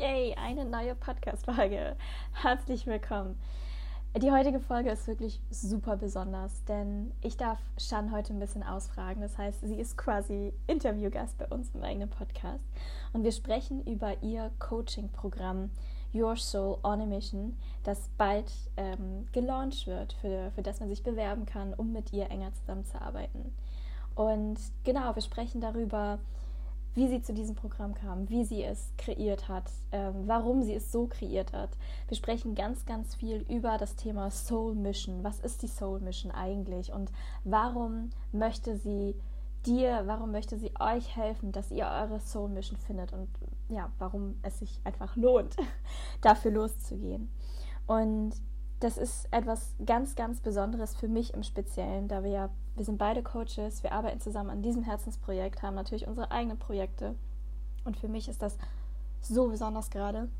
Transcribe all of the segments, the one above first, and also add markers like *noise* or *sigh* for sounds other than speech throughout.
Yay, eine neue Podcast-Folge. Herzlich willkommen. Die heutige Folge ist wirklich super besonders, denn ich darf Shan heute ein bisschen ausfragen. Das heißt, sie ist quasi Interviewgast bei uns im eigenen Podcast. Und wir sprechen über ihr Coaching-Programm Your Soul on a Mission, das bald ähm, gelauncht wird, für, für das man sich bewerben kann, um mit ihr enger zusammenzuarbeiten. Und genau, wir sprechen darüber, wie sie zu diesem Programm kam, wie sie es kreiert hat, ähm, warum sie es so kreiert hat. Wir sprechen ganz, ganz viel über das Thema Soul Mission. Was ist die Soul Mission eigentlich und warum möchte sie dir, warum möchte sie euch helfen, dass ihr eure Soul Mission findet und ja, warum es sich einfach lohnt, *laughs* dafür loszugehen. Und das ist etwas ganz, ganz Besonderes für mich im Speziellen, da wir ja, wir sind beide Coaches, wir arbeiten zusammen an diesem Herzensprojekt, haben natürlich unsere eigenen Projekte. Und für mich ist das so besonders gerade,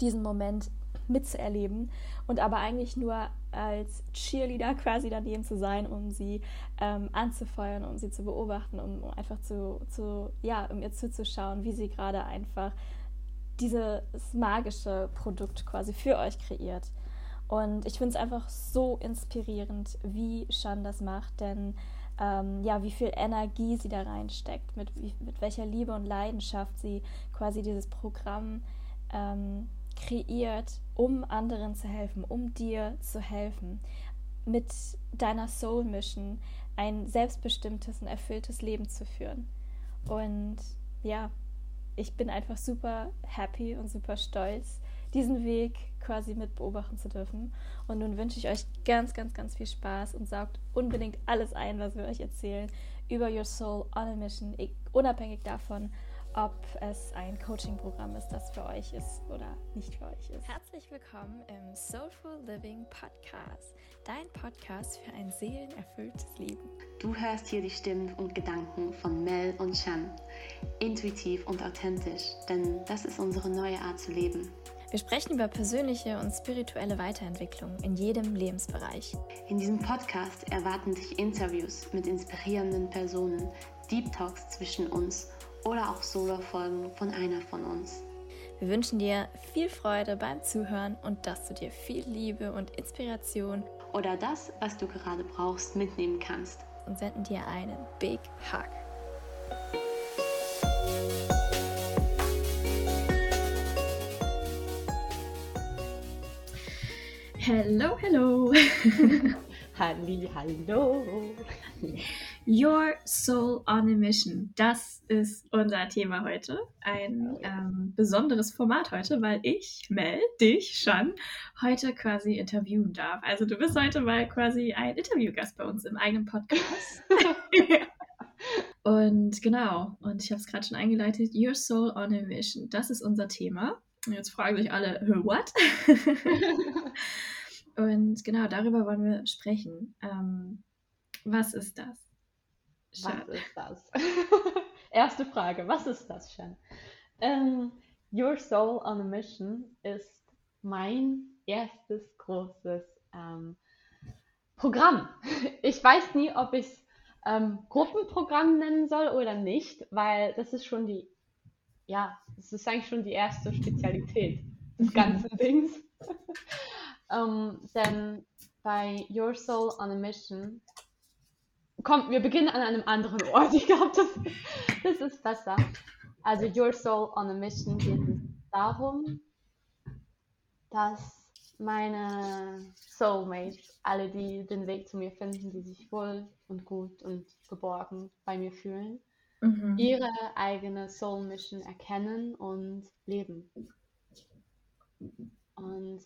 diesen Moment mitzuerleben und aber eigentlich nur als Cheerleader quasi daneben zu sein, um sie ähm, anzufeuern, um sie zu beobachten, um, um einfach zu, zu, ja, um ihr zuzuschauen, wie sie gerade einfach dieses magische Produkt quasi für euch kreiert. Und ich finde es einfach so inspirierend, wie Shan das macht, denn ähm, ja, wie viel Energie sie da reinsteckt, mit, wie, mit welcher Liebe und Leidenschaft sie quasi dieses Programm ähm, kreiert, um anderen zu helfen, um dir zu helfen, mit deiner Soul Mission ein selbstbestimmtes und erfülltes Leben zu führen. Und ja, ich bin einfach super happy und super stolz, diesen Weg quasi mit beobachten zu dürfen. Und nun wünsche ich euch ganz, ganz, ganz viel Spaß und saugt unbedingt alles ein, was wir euch erzählen über Your Soul on a Mission, unabhängig davon, ob es ein Coaching-Programm ist, das für euch ist oder nicht für euch ist. Herzlich willkommen im Soulful Living Podcast, dein Podcast für ein seelenerfülltes Leben. Du hörst hier die Stimmen und Gedanken von Mel und Chan. Intuitiv und authentisch, denn das ist unsere neue Art zu leben. Wir sprechen über persönliche und spirituelle Weiterentwicklung in jedem Lebensbereich. In diesem Podcast erwarten dich Interviews mit inspirierenden Personen, Deep Talks zwischen uns oder auch Solo-Folgen von einer von uns. Wir wünschen dir viel Freude beim Zuhören und dass du dir viel Liebe und Inspiration oder das, was du gerade brauchst, mitnehmen kannst. Und senden dir einen Big Hug. Hello, hello. *laughs* Halli, hallo. Your Soul on a Mission. Das ist unser Thema heute. Ein ähm, besonderes Format heute, weil ich, Mel, dich, Shan, heute quasi interviewen darf. Also du bist heute mal quasi ein Interviewgast bei uns im eigenen Podcast. *laughs* und genau, und ich habe es gerade schon eingeleitet, Your Soul on a Mission. Das ist unser Thema. Jetzt fragen sich alle, what? *laughs* Und genau darüber wollen wir sprechen. Ähm, was ist das? Schön. Was ist das? *laughs* Erste Frage, was ist das, Shan? Ähm, Your Soul on a Mission ist mein erstes großes ähm, Programm. *laughs* Ich weiß nie, ob ich es ähm, Gruppenprogramm nennen soll oder nicht, weil das ist schon die, ja, das ist eigentlich schon die erste Spezialität des ganzen Dings. *laughs* ähm, denn bei Your Soul on a Mission kommt, wir beginnen an einem anderen Ort. *laughs* Ich glaube, das, das ist besser. Also Your Soul on a Mission geht es darum, dass meine Soulmates, alle, die den Weg zu mir finden, die sich wohl und gut und geborgen bei mir fühlen, mhm. ihre eigene Soul Mission erkennen und leben. Und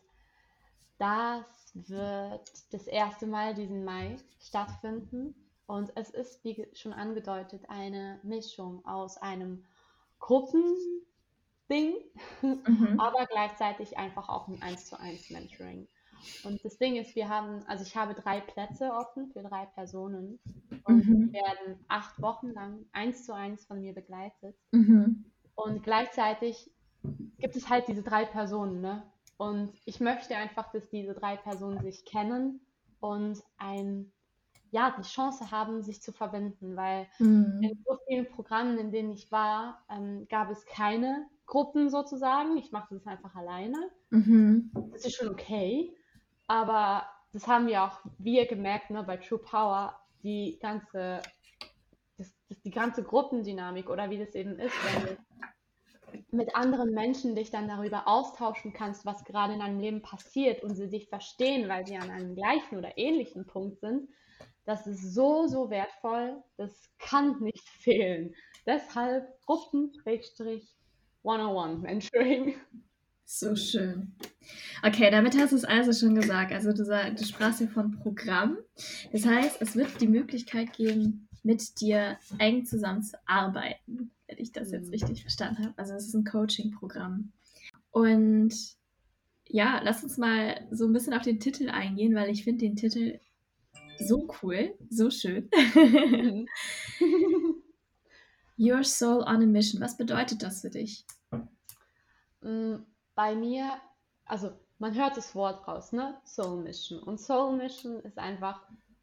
das wird das erste Mal diesen Mai stattfinden. Und es ist, wie schon angedeutet, eine Mischung aus einem Gruppending, mhm. aber gleichzeitig einfach auch ein 1 zu 1 Mentoring. Und das Ding ist, wir haben, also ich habe drei Plätze offen für drei Personen und mhm. werden acht Wochen lang eins zu eins von mir begleitet. Mhm. Und gleichzeitig gibt es halt diese drei Personen, ne? Und ich möchte einfach, dass diese drei Personen sich kennen und ein ja, die Chance haben, sich zu verbinden, weil mhm. in so vielen Programmen, in denen ich war, ähm, gab es keine Gruppen sozusagen. Ich machte das einfach alleine. Mhm. Das ist schon okay, aber das haben wir auch wir gemerkt ne, bei True Power, die ganze, das, das, die ganze Gruppendynamik oder wie das eben ist, wenn du mit anderen Menschen dich dann darüber austauschen kannst, was gerade in deinem Leben passiert und sie dich verstehen, weil sie an einem gleichen oder ähnlichen Punkt sind, das ist so, so wertvoll. Das kann nicht fehlen. Deshalb Gruppen-101 Mentoring. So schön. Okay, damit hast du es also schon gesagt. Also du, du sprachst ja von Programm. Das heißt, es wird die Möglichkeit geben, mit dir eng zusammen zu arbeiten, wenn ich das jetzt mhm. richtig verstanden habe. Also es ist ein Coaching-Programm. Und ja, lass uns mal so ein bisschen auf den Titel eingehen, weil ich finde den Titel so cool, so schön. Mhm. *laughs* Your Soul on a Mission. Was bedeutet das für dich? Bei mir, also man hört das Wort raus, ne? Soul Mission. Und Soul Mission ist einfach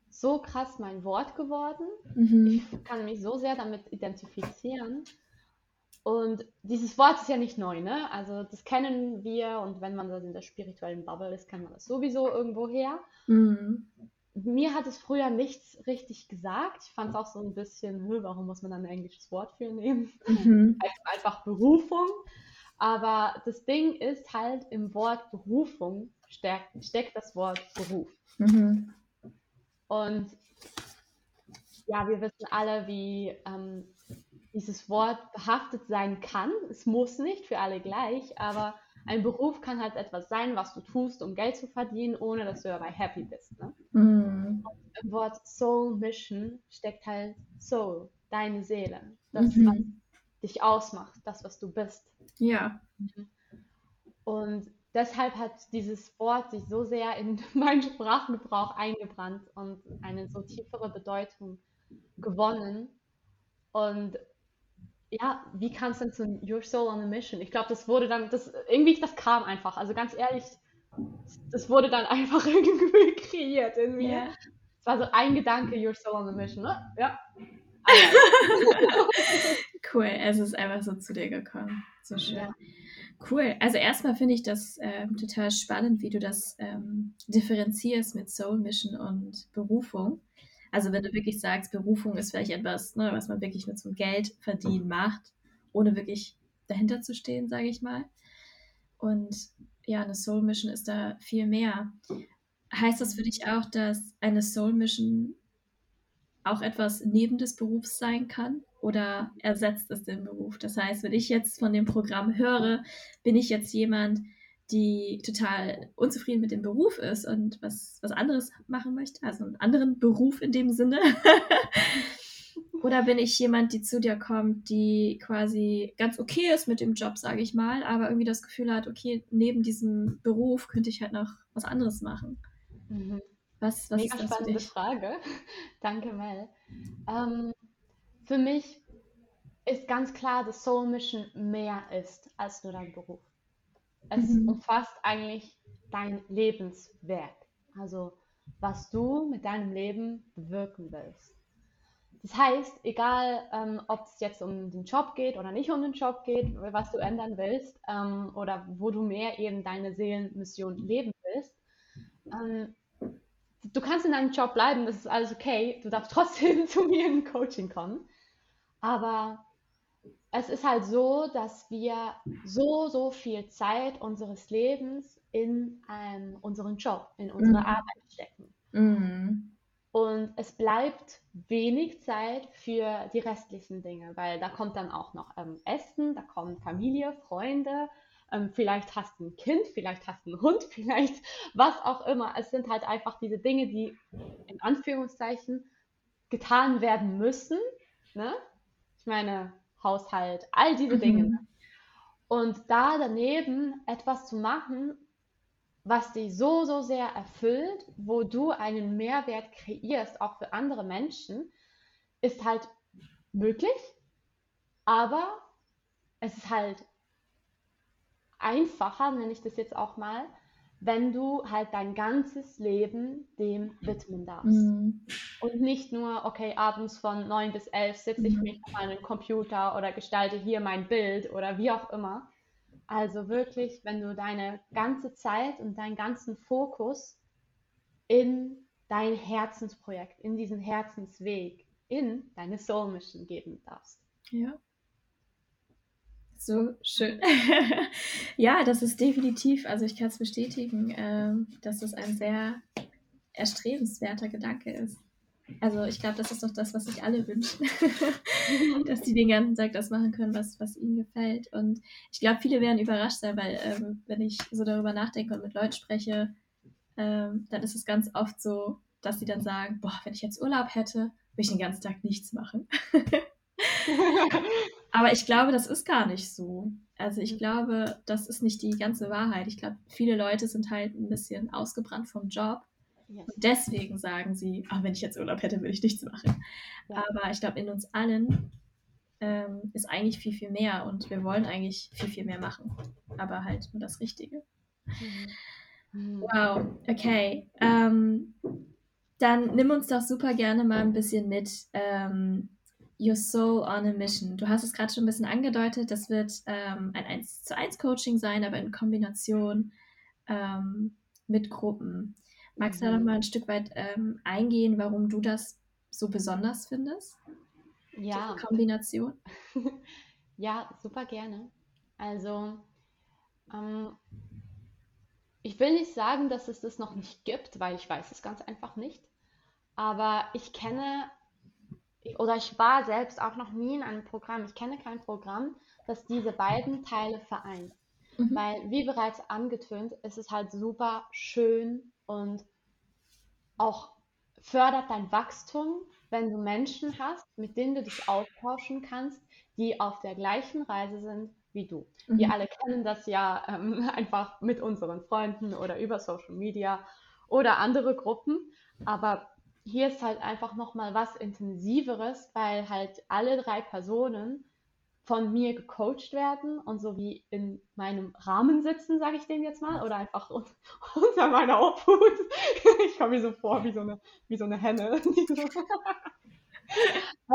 so krass mein Wort geworden. Mhm. Ich kann mich so sehr damit identifizieren. Und dieses Wort ist ja nicht neu, ne? Also das kennen wir und wenn man so in der spirituellen Bubble ist, kennt man das sowieso irgendwo her. Mhm. Mir hat es früher nichts richtig gesagt. Ich fand es auch so ein bisschen, warum muss man dann ein englisches Wort für nehmen? Mhm. Einfach Berufung. Aber das Ding ist halt, im Wort Berufung steckt, steckt das Wort Beruf. Mhm. Und ja, wir wissen alle, wie ähm, dieses Wort behaftet sein kann. Es muss nicht für alle gleich, aber ein Beruf kann halt etwas sein, was du tust, um Geld zu verdienen, ohne dass du dabei happy bist. Ne? Mhm. Im Wort Soul Mission steckt halt Soul, deine Seele. Das, mhm. was dich ausmacht, das, was du bist. Ja. Und deshalb hat dieses Wort sich so sehr in *laughs* meinen Sprachgebrauch eingebrannt und eine so tiefere Bedeutung gewonnen. Und ja, wie kam es denn zu Your Soul on a Mission? Ich glaube, das wurde dann, das irgendwie, das kam einfach. Also ganz ehrlich, das wurde dann *laughs* einfach irgendwie kreiert in mir. Yeah. Es war so ein Gedanke, Your Soul on a Mission, ne? Ja. *laughs* cool, es ist einfach so zu dir gekommen. So schön. Ja. Cool. Also erstmal finde ich das ähm, total spannend, wie du das ähm, differenzierst mit Soul Mission und Berufung. Also wenn du wirklich sagst, Berufung ist vielleicht etwas, ne, was man wirklich nur zum Geld verdienen macht, ohne wirklich dahinter zu stehen, sage ich mal. Und ja, eine Soul Mission ist da viel mehr. Heißt das für dich auch, dass eine Soul Mission auch etwas neben des Berufs sein kann oder ersetzt es den Beruf? Das heißt, wenn ich jetzt von dem Programm höre, bin ich jetzt jemand, die total unzufrieden mit dem Beruf ist und was, was anderes machen möchte, also einen anderen Beruf in dem Sinne. *laughs* Oder bin ich jemand, die zu dir kommt, die quasi ganz okay ist mit dem Job, sage ich mal, aber irgendwie das Gefühl hat, okay, neben diesem Beruf könnte ich halt noch was anderes machen. Mhm. Was, was Mega ist das spannende Frage. *laughs* Danke, Mel. Ähm, für mich ist ganz klar, dass Soul Mission mehr ist als nur dein Beruf. Es mhm. umfasst eigentlich dein Lebenswerk. Also was du mit deinem Leben bewirken willst. Das heißt, egal ähm, ob es jetzt um den Job geht oder nicht um den Job geht, was du ändern willst ähm, oder wo du mehr eben deine Seelenmission leben willst, ähm, du kannst in deinem Job bleiben, das ist alles okay. Du darfst *laughs* trotzdem zu mir in Coaching kommen. Aber es ist halt so, dass wir so, so viel Zeit unseres Lebens in ähm, unseren Job, in unsere mhm. Arbeit stecken. Mhm. Und es bleibt wenig Zeit für die restlichen Dinge, weil da kommt dann auch noch ähm, Essen, da kommen Familie, Freunde, ähm, vielleicht hast du ein Kind, vielleicht hast du einen Hund, *laughs* vielleicht was auch immer. Es sind halt einfach diese Dinge, die in Anführungszeichen getan werden müssen. Ne? Ich meine, Haushalt, all diese mhm. Dinge. Und da daneben etwas zu machen, was dich so, so sehr erfüllt, wo du einen Mehrwert kreierst, auch für andere Menschen, ist halt möglich, aber es ist halt einfacher, nenne ich das jetzt auch mal, wenn du halt dein ganzes Leben dem widmen darfst. Mhm. Und nicht nur, okay, abends von 9 bis 11 sitze ich mhm. mich an meinem Computer oder gestalte hier mein Bild oder wie auch immer. Also wirklich, wenn du deine ganze Zeit und deinen ganzen Fokus in dein Herzensprojekt, in diesen Herzensweg, in deine Soul Mission geben darfst. Ja. So schön. *laughs* ja, das ist definitiv, also ich kann es bestätigen, äh, dass das ein sehr erstrebenswerter Gedanke ist. Also ich glaube, das ist doch das, was sich alle wünschen, *laughs* dass die den ganzen Tag das machen können, was, was ihnen gefällt. Und ich glaube, viele werden überrascht sein, weil ähm, wenn ich so darüber nachdenke und mit Leuten spreche, ähm, dann ist es ganz oft so, dass sie dann sagen, boah, wenn ich jetzt Urlaub hätte, würde ich den ganzen Tag nichts machen. *laughs* Aber ich glaube, das ist gar nicht so. Also ich mhm. glaube, das ist nicht die ganze Wahrheit. Ich glaube, viele Leute sind halt ein bisschen ausgebrannt vom Job. Yes. Und deswegen sagen sie, oh, wenn ich jetzt Urlaub hätte, würde ich nichts machen. Ja. Aber ich glaube, in uns allen ähm, ist eigentlich viel, viel mehr und wir wollen eigentlich viel, viel mehr machen. Aber halt nur das Richtige. Mhm. Wow, okay. Ähm, dann nimm uns doch super gerne mal ein bisschen mit. Ähm, Your Soul on a Mission. Du hast es gerade schon ein bisschen angedeutet, das wird ähm, ein 1 zu 1 Coaching sein, aber in Kombination ähm, mit Gruppen. Magst du da noch mhm. mal ein Stück weit ähm, eingehen, warum du das so besonders findest? Ja. Die Kombination? *laughs* ja, super gerne. Also, ähm, ich will nicht sagen, dass es das noch nicht gibt, weil ich weiß es ganz einfach nicht. Aber ich kenne oder ich war selbst auch noch nie in einem Programm, ich kenne kein Programm, das diese beiden Teile vereint. Mhm. Weil, wie bereits angetönt, ist es halt super schön und auch fördert dein Wachstum, wenn du Menschen hast, mit denen du dich austauschen kannst, die auf der gleichen Reise sind wie du. Mhm. Wir alle kennen das ja ähm, *laughs* einfach mit unseren Freunden oder über Social Media oder andere Gruppen, aber hier ist halt einfach nochmal was Intensiveres, weil halt alle drei Personen von mir gecoacht werden und so wie in meinem Rahmen sitzen, sage ich denen jetzt mal, oder einfach *laughs* unter meiner Obhut. *laughs* Ich komme mir so vor wie so eine, wie so eine Henne. *laughs*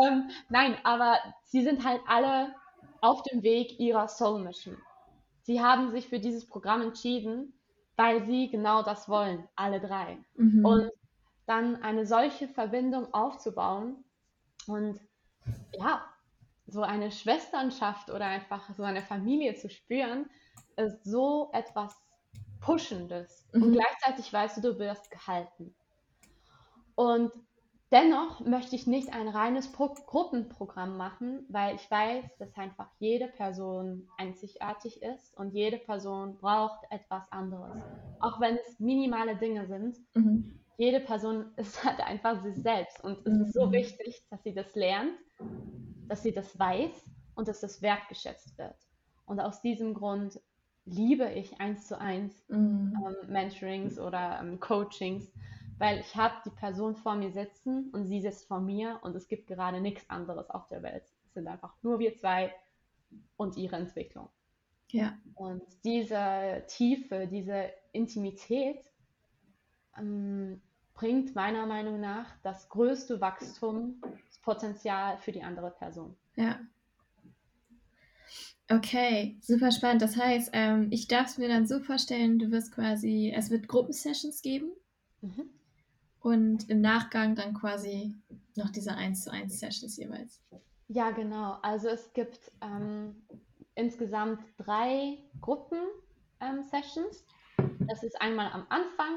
ähm, nein, aber sie sind halt alle auf dem Weg ihrer Soul Mission. Sie haben sich für dieses Programm entschieden, weil sie genau das wollen, alle drei. Mhm. Und dann eine solche Verbindung aufzubauen und ja, so eine Schwesternschaft oder einfach so eine Familie zu spüren, ist so etwas Pushendes. Mhm. Und gleichzeitig weißt du, du wirst gehalten. Und dennoch möchte ich nicht ein reines Pro Gruppenprogramm machen, weil ich weiß, dass einfach jede Person einzigartig ist und jede Person braucht etwas anderes. Auch wenn es minimale Dinge sind. Mhm jede Person *laughs* ist halt einfach sich selbst. Und es ist so mhm. wichtig, dass sie das lernt, dass sie das weiß und dass das wertgeschätzt wird. Und aus diesem Grund liebe ich eins zu eins mhm. ähm, Mentorings oder ähm, Coachings, weil ich habe die Person vor mir sitzen und sie sitzt vor mir und es gibt gerade nichts anderes auf der Welt. Es sind einfach nur wir zwei und ihre Entwicklung. Ja. Und diese Tiefe, diese Intimität ähm, bringt meiner Meinung nach das größte Wachstumspotenzial für die andere Person. Ja. Okay, super spannend. Das heißt, ähm, ich darf es mir dann so vorstellen, du wirst quasi, es wird Gruppensessions geben mhm. und im Nachgang dann quasi noch diese 1 zu 1 Sessions jeweils. Ja, genau. Also es gibt ähm, insgesamt drei Gruppen-Sessions. Ähm, das ist einmal am Anfang,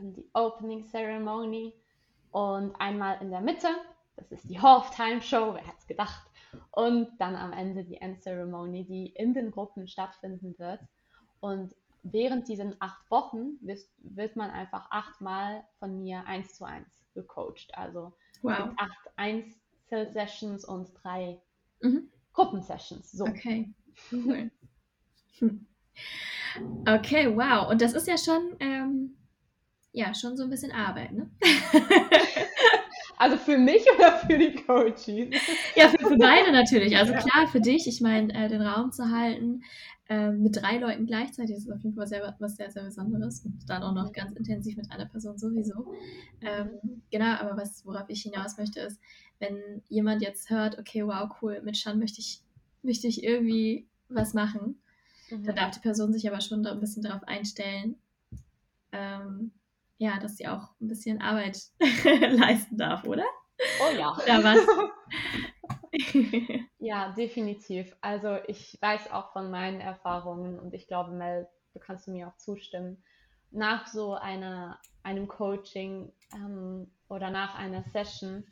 die Opening Ceremony und einmal in der Mitte, das ist die Halftime Show, wer hätte es gedacht, und dann am Ende die End Ceremony, die in den Gruppen stattfinden wird. Und während diesen acht Wochen wird, man einfach achtmal von mir eins zu eins gecoacht. Also wow. acht Einzelsessions und drei mhm. Gruppensessions. So. Okay, cool. *laughs* Okay, wow. Und das ist ja schon ähm, ja, schon so ein bisschen Arbeit, ne? *laughs* Also für mich oder für die Coaches? Ja, für, für beide natürlich. Also ja. klar, für dich, ich meine, äh, den Raum zu halten äh, mit drei Leuten gleichzeitig ist auf jeden Fall sehr, was sehr, sehr Besonderes und dann auch noch ganz intensiv mit einer Person sowieso. Ähm, genau, aber was, worauf ich hinaus möchte, ist, wenn jemand jetzt hört, okay, wow, cool, mit Shan möchte ich, möchte ich irgendwie was machen, mhm. dann darf die Person sich aber schon ein bisschen darauf einstellen, ähm, ja, dass sie auch ein bisschen Arbeit *laughs* leisten darf, oder? Oh ja. Oder was? *laughs* ja, definitiv. Also ich weiß auch von meinen Erfahrungen und ich glaube, Mel, du kannst mir auch zustimmen. Nach so einer, einem Coaching ähm, oder nach einer Session,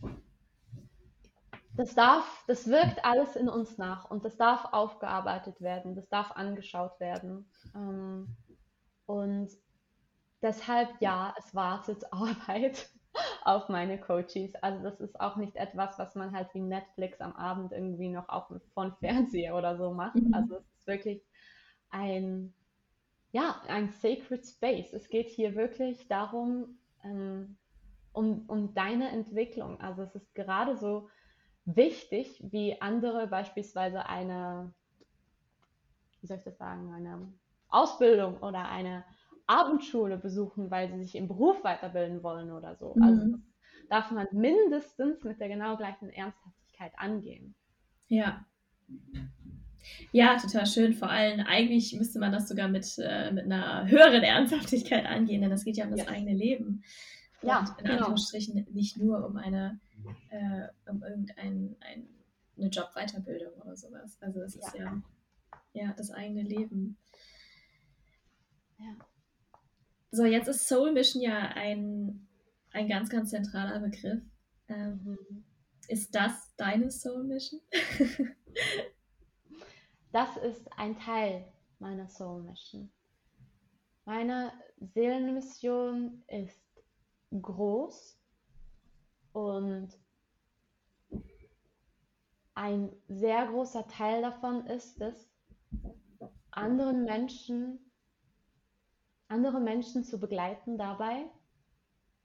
das darf, das wirkt alles in uns nach und das darf aufgearbeitet werden, das darf angeschaut werden. Ähm, und deshalb ja, es wartet *laughs* Arbeit auf meine Coaches. Also das ist auch nicht etwas, was man halt wie Netflix am Abend irgendwie noch auf von Fernseher oder so macht. Mhm. Also es ist wirklich ein ja ein sacred space. Es geht hier wirklich darum ähm, um, um deine Entwicklung. Also es ist gerade so wichtig, wie andere beispielsweise eine, wie soll ich das sagen, eine Ausbildung oder eine Abendschule besuchen, weil sie sich im Beruf weiterbilden wollen oder so. Mhm. Also darf man mindestens mit der genau gleichen Ernsthaftigkeit angehen. Ja. Ja, total schön. Vor allem, eigentlich müsste man das sogar mit, äh, mit einer höheren Ernsthaftigkeit angehen, denn das geht ja um das yes. eigene Leben. Und ja, in genau. Anführungsstrichen nicht nur um eine, äh, um irgendeine ein, Jobweiterbildung oder sowas. Also es ist ja, ja das eigene Leben. Ja. So, jetzt ist Soul Mission ja ein, ein ganz, ganz zentraler Begriff. Ähm, ist das deine Soul Mission? *laughs* das ist ein Teil meiner Soul Mission. Meine Seelenmission ist groß und ein sehr großer Teil davon ist es, anderen Menschen andere Menschen zu begleiten dabei,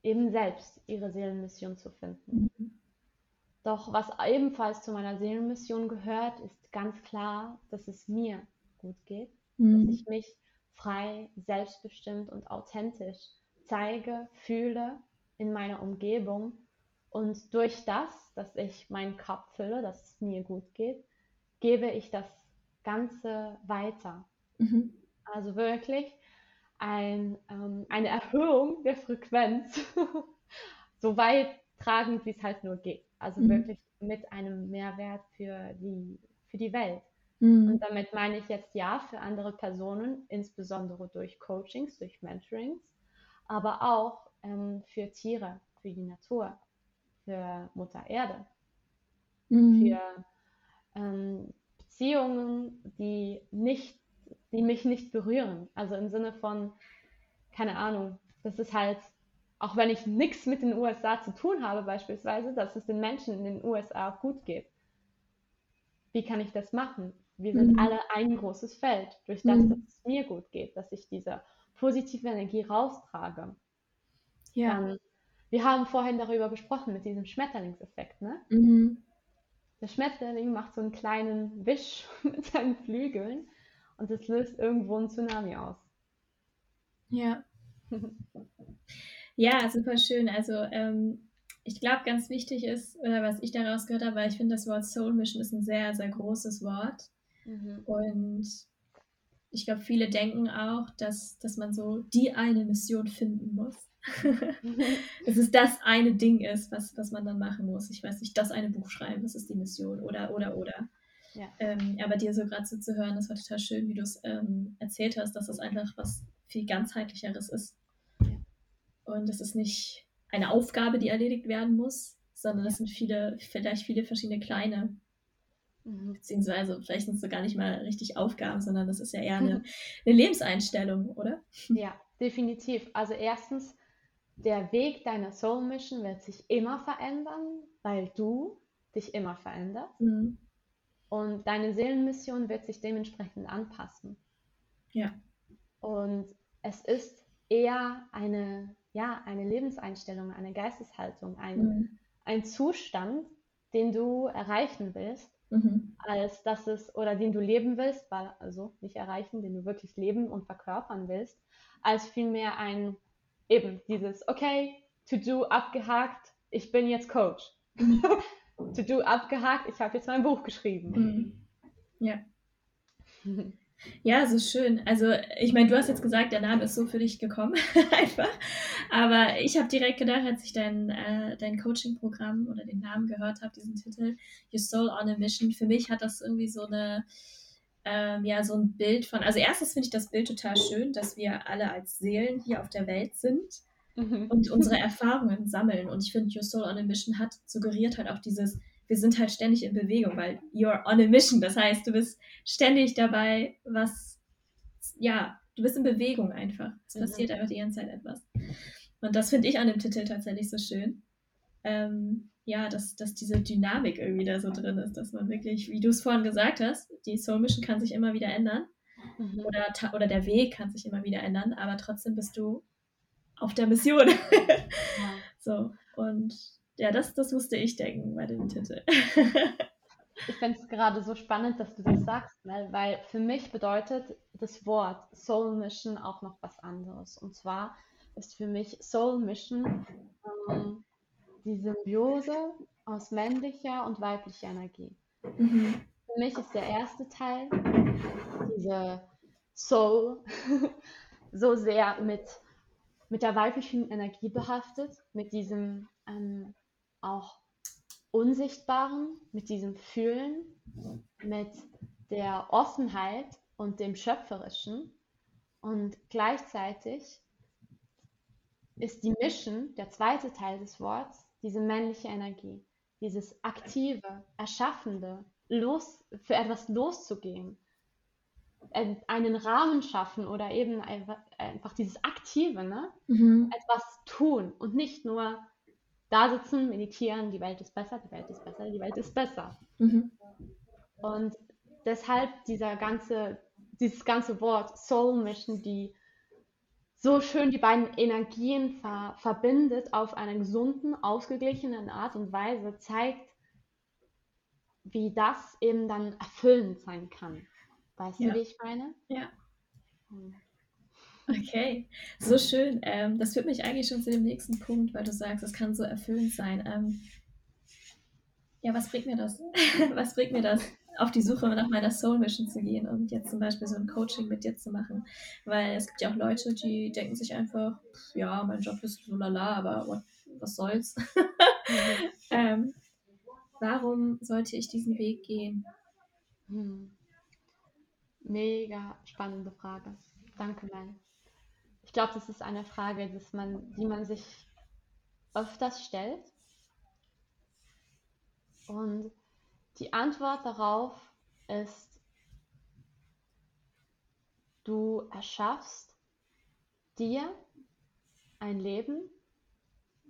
eben selbst ihre Seelenmission zu finden. Mhm. Doch was ebenfalls zu meiner Seelenmission gehört, ist ganz klar, dass es mir gut geht, mhm. dass ich mich frei, selbstbestimmt und authentisch zeige, fühle in meiner Umgebung und durch das, dass ich meinen Kopf fülle, dass es mir gut geht, gebe ich das Ganze weiter. Mhm. Also wirklich ein, ähm, eine Erhöhung der Frequenz *laughs* so weit tragen, wie es halt nur geht. Also mhm. wirklich mit einem Mehrwert für die, für die Welt. Mhm. Und damit meine ich jetzt ja für andere Personen, insbesondere durch Coachings, durch Mentorings, aber auch ähm, für Tiere, für die Natur, für Mutter Erde, mhm. für ähm, Beziehungen, die nicht die mich nicht berühren. Also im Sinne von, keine Ahnung, das ist halt, auch wenn ich nichts mit den USA zu tun habe beispielsweise, dass es den Menschen in den USA auch gut geht. Wie kann ich das machen? Wir sind mhm. alle ein großes Feld, durch das, mhm. dass es mir gut geht, dass ich diese positive Energie raustrage. Ja. Dann, wir haben vorhin darüber gesprochen mit diesem Schmetterlingseffekt, ne? Mhm. Der Schmetterling macht so einen kleinen Wisch *laughs* mit seinen Flügeln und es löst irgendwo ein Tsunami aus. Ja. *laughs* ja, super schön. Also ähm, ich glaube, ganz wichtig ist, oder was ich daraus gehört habe, weil ich finde, das Wort Soul Mission ist ein sehr, sehr großes Wort. Mhm. Und ich glaube, viele denken auch, dass, dass man so die eine Mission finden muss. *laughs* dass es das eine Ding ist, was, was man dann machen muss. Ich weiß nicht, das eine Buch schreiben, das ist die Mission. Oder, oder, oder. Ja. Ähm, aber dir so gerade so zu hören, das war total schön, wie du es ähm, erzählt hast, dass es einfach was viel ganzheitlicheres ist. Ja. Und es ist nicht eine Aufgabe, die erledigt werden muss, sondern es sind viele, vielleicht viele verschiedene kleine. Mhm. Beziehungsweise vielleicht sind es so gar nicht mal richtig Aufgaben, sondern das ist ja eher eine, *laughs* eine Lebenseinstellung, oder? Ja, definitiv. Also erstens, der Weg deiner Soul Mission wird sich immer verändern, weil du dich immer veränderst. Mhm. Und deine Seelenmission wird sich dementsprechend anpassen. Ja. Und es ist eher eine, ja, eine Lebenseinstellung, eine Geisteshaltung, ein, mhm. ein Zustand, den du erreichen willst, mhm. als dass es, oder den du leben willst, weil, also nicht erreichen, den du wirklich leben und verkörpern willst, als vielmehr ein, eben dieses, okay, to do abgehakt, ich bin jetzt Coach. *laughs* Mhm. to do abgehakt, ich habe jetzt mein Buch geschrieben. Mhm. Ja. *laughs* Ja, so schön. Also, ich meine, du hast jetzt gesagt, der Name ist so für dich gekommen, *laughs* einfach. Aber ich habe direkt gedacht, als ich dein, äh, dein Coaching-Programm oder den Namen gehört habe, diesen Titel, Your Soul on a Mission, für mich hat das irgendwie so eine, ähm, ja, so ein Bild von, also erstens finde ich das Bild total schön, dass wir alle als Seelen hier auf der Welt sind mhm. und unsere *laughs* Erfahrungen sammeln. Und ich finde, Your Soul on a Mission hat suggeriert halt auch dieses, wir sind halt ständig in Bewegung, weil you're on a mission. Das heißt, du bist ständig dabei, was, ja, du bist in Bewegung einfach. Es mhm. passiert einfach die ganze Zeit etwas. Und das finde ich an dem Titel tatsächlich so schön. Ähm, ja, dass, dass diese Dynamik irgendwie da so drin ist, dass man wirklich, wie du es vorhin gesagt hast, die Soul Mission kann sich immer wieder ändern. Mhm. Oder, oder der Weg kann sich immer wieder ändern, aber trotzdem bist du auf der Mission. Ja. *laughs* so, und ja, das, das musste ich denken bei dem Titel. ich finde es gerade so spannend, dass du das sagst, Mel, weil für mich bedeutet das Wort Soul Mission auch noch was anderes. Und zwar ist für mich Soul Mission ähm, die Symbiose aus männlicher und weiblicher Energie. Mhm. Für mich ist der erste Teil, diese Soul, *laughs* so sehr mit, mit der weiblichen Energie behaftet, mit diesem ähm, auch Unsichtbaren, mit diesem Fühlen, mit der Offenheit und dem Schöpferischen. Und gleichzeitig ist die Mission, der zweite Teil des Wortes, diese männliche Energie, dieses aktive, erschaffende, los, für etwas loszugehen, einen Rahmen schaffen oder eben einfach, einfach dieses Aktive, ne? Mhm. etwas tun und nicht nur da sitzen, meditieren, die Welt ist besser, die Welt ist besser, die Welt ist besser. Mhm. Und deshalb dieser ganze, dieses ganze Wort Soul Mission, die so schön die beiden Energien ver verbindet auf einer gesunden, ausgeglichenen Art und Weise, zeigt, wie das eben dann erfüllend sein kann. Weißt ja. du, wie ich meine? Ja. Hm. Okay, so schön. Ähm, das führt mich eigentlich schon zu dem nächsten Punkt, weil du sagst, es kann so erfüllend sein. Ähm, ja, was bringt mir das? *laughs* was bringt mir das, auf die Suche nach meiner Soul Mission zu gehen und jetzt zum Beispiel so ein Coaching mit dir zu machen? Weil es gibt ja auch Leute, die denken sich einfach, ja, mein Job ist so lala, aber what, was soll's? *laughs* ähm, warum sollte ich diesen Weg gehen? Hm. Mega spannende Frage. Danke, Mel. Ich glaube, das ist eine Frage, dass man, die man sich öfters stellt. Und die Antwort darauf ist, du erschaffst dir ein Leben,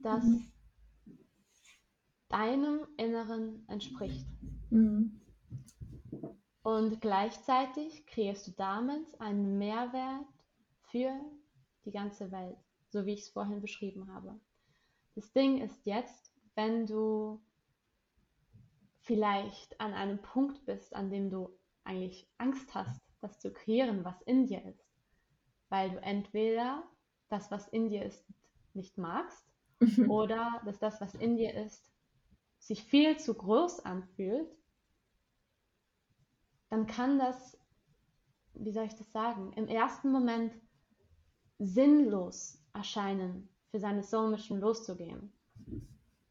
das mhm. deinem Inneren entspricht. Mhm. Und gleichzeitig kreierst du damit einen Mehrwert für die ganze Welt, so wie ich es vorhin beschrieben habe. Das Ding ist jetzt, wenn du vielleicht an einem Punkt bist, an dem du eigentlich Angst hast, das zu kreieren, was in dir ist, weil du entweder das, was in dir ist, nicht magst mhm. *laughs* oder dass das, was in dir ist, sich viel zu groß anfühlt, dann kann das, wie soll ich das sagen, im ersten Moment sinnlos erscheinen, für seine Soul Mission loszugehen.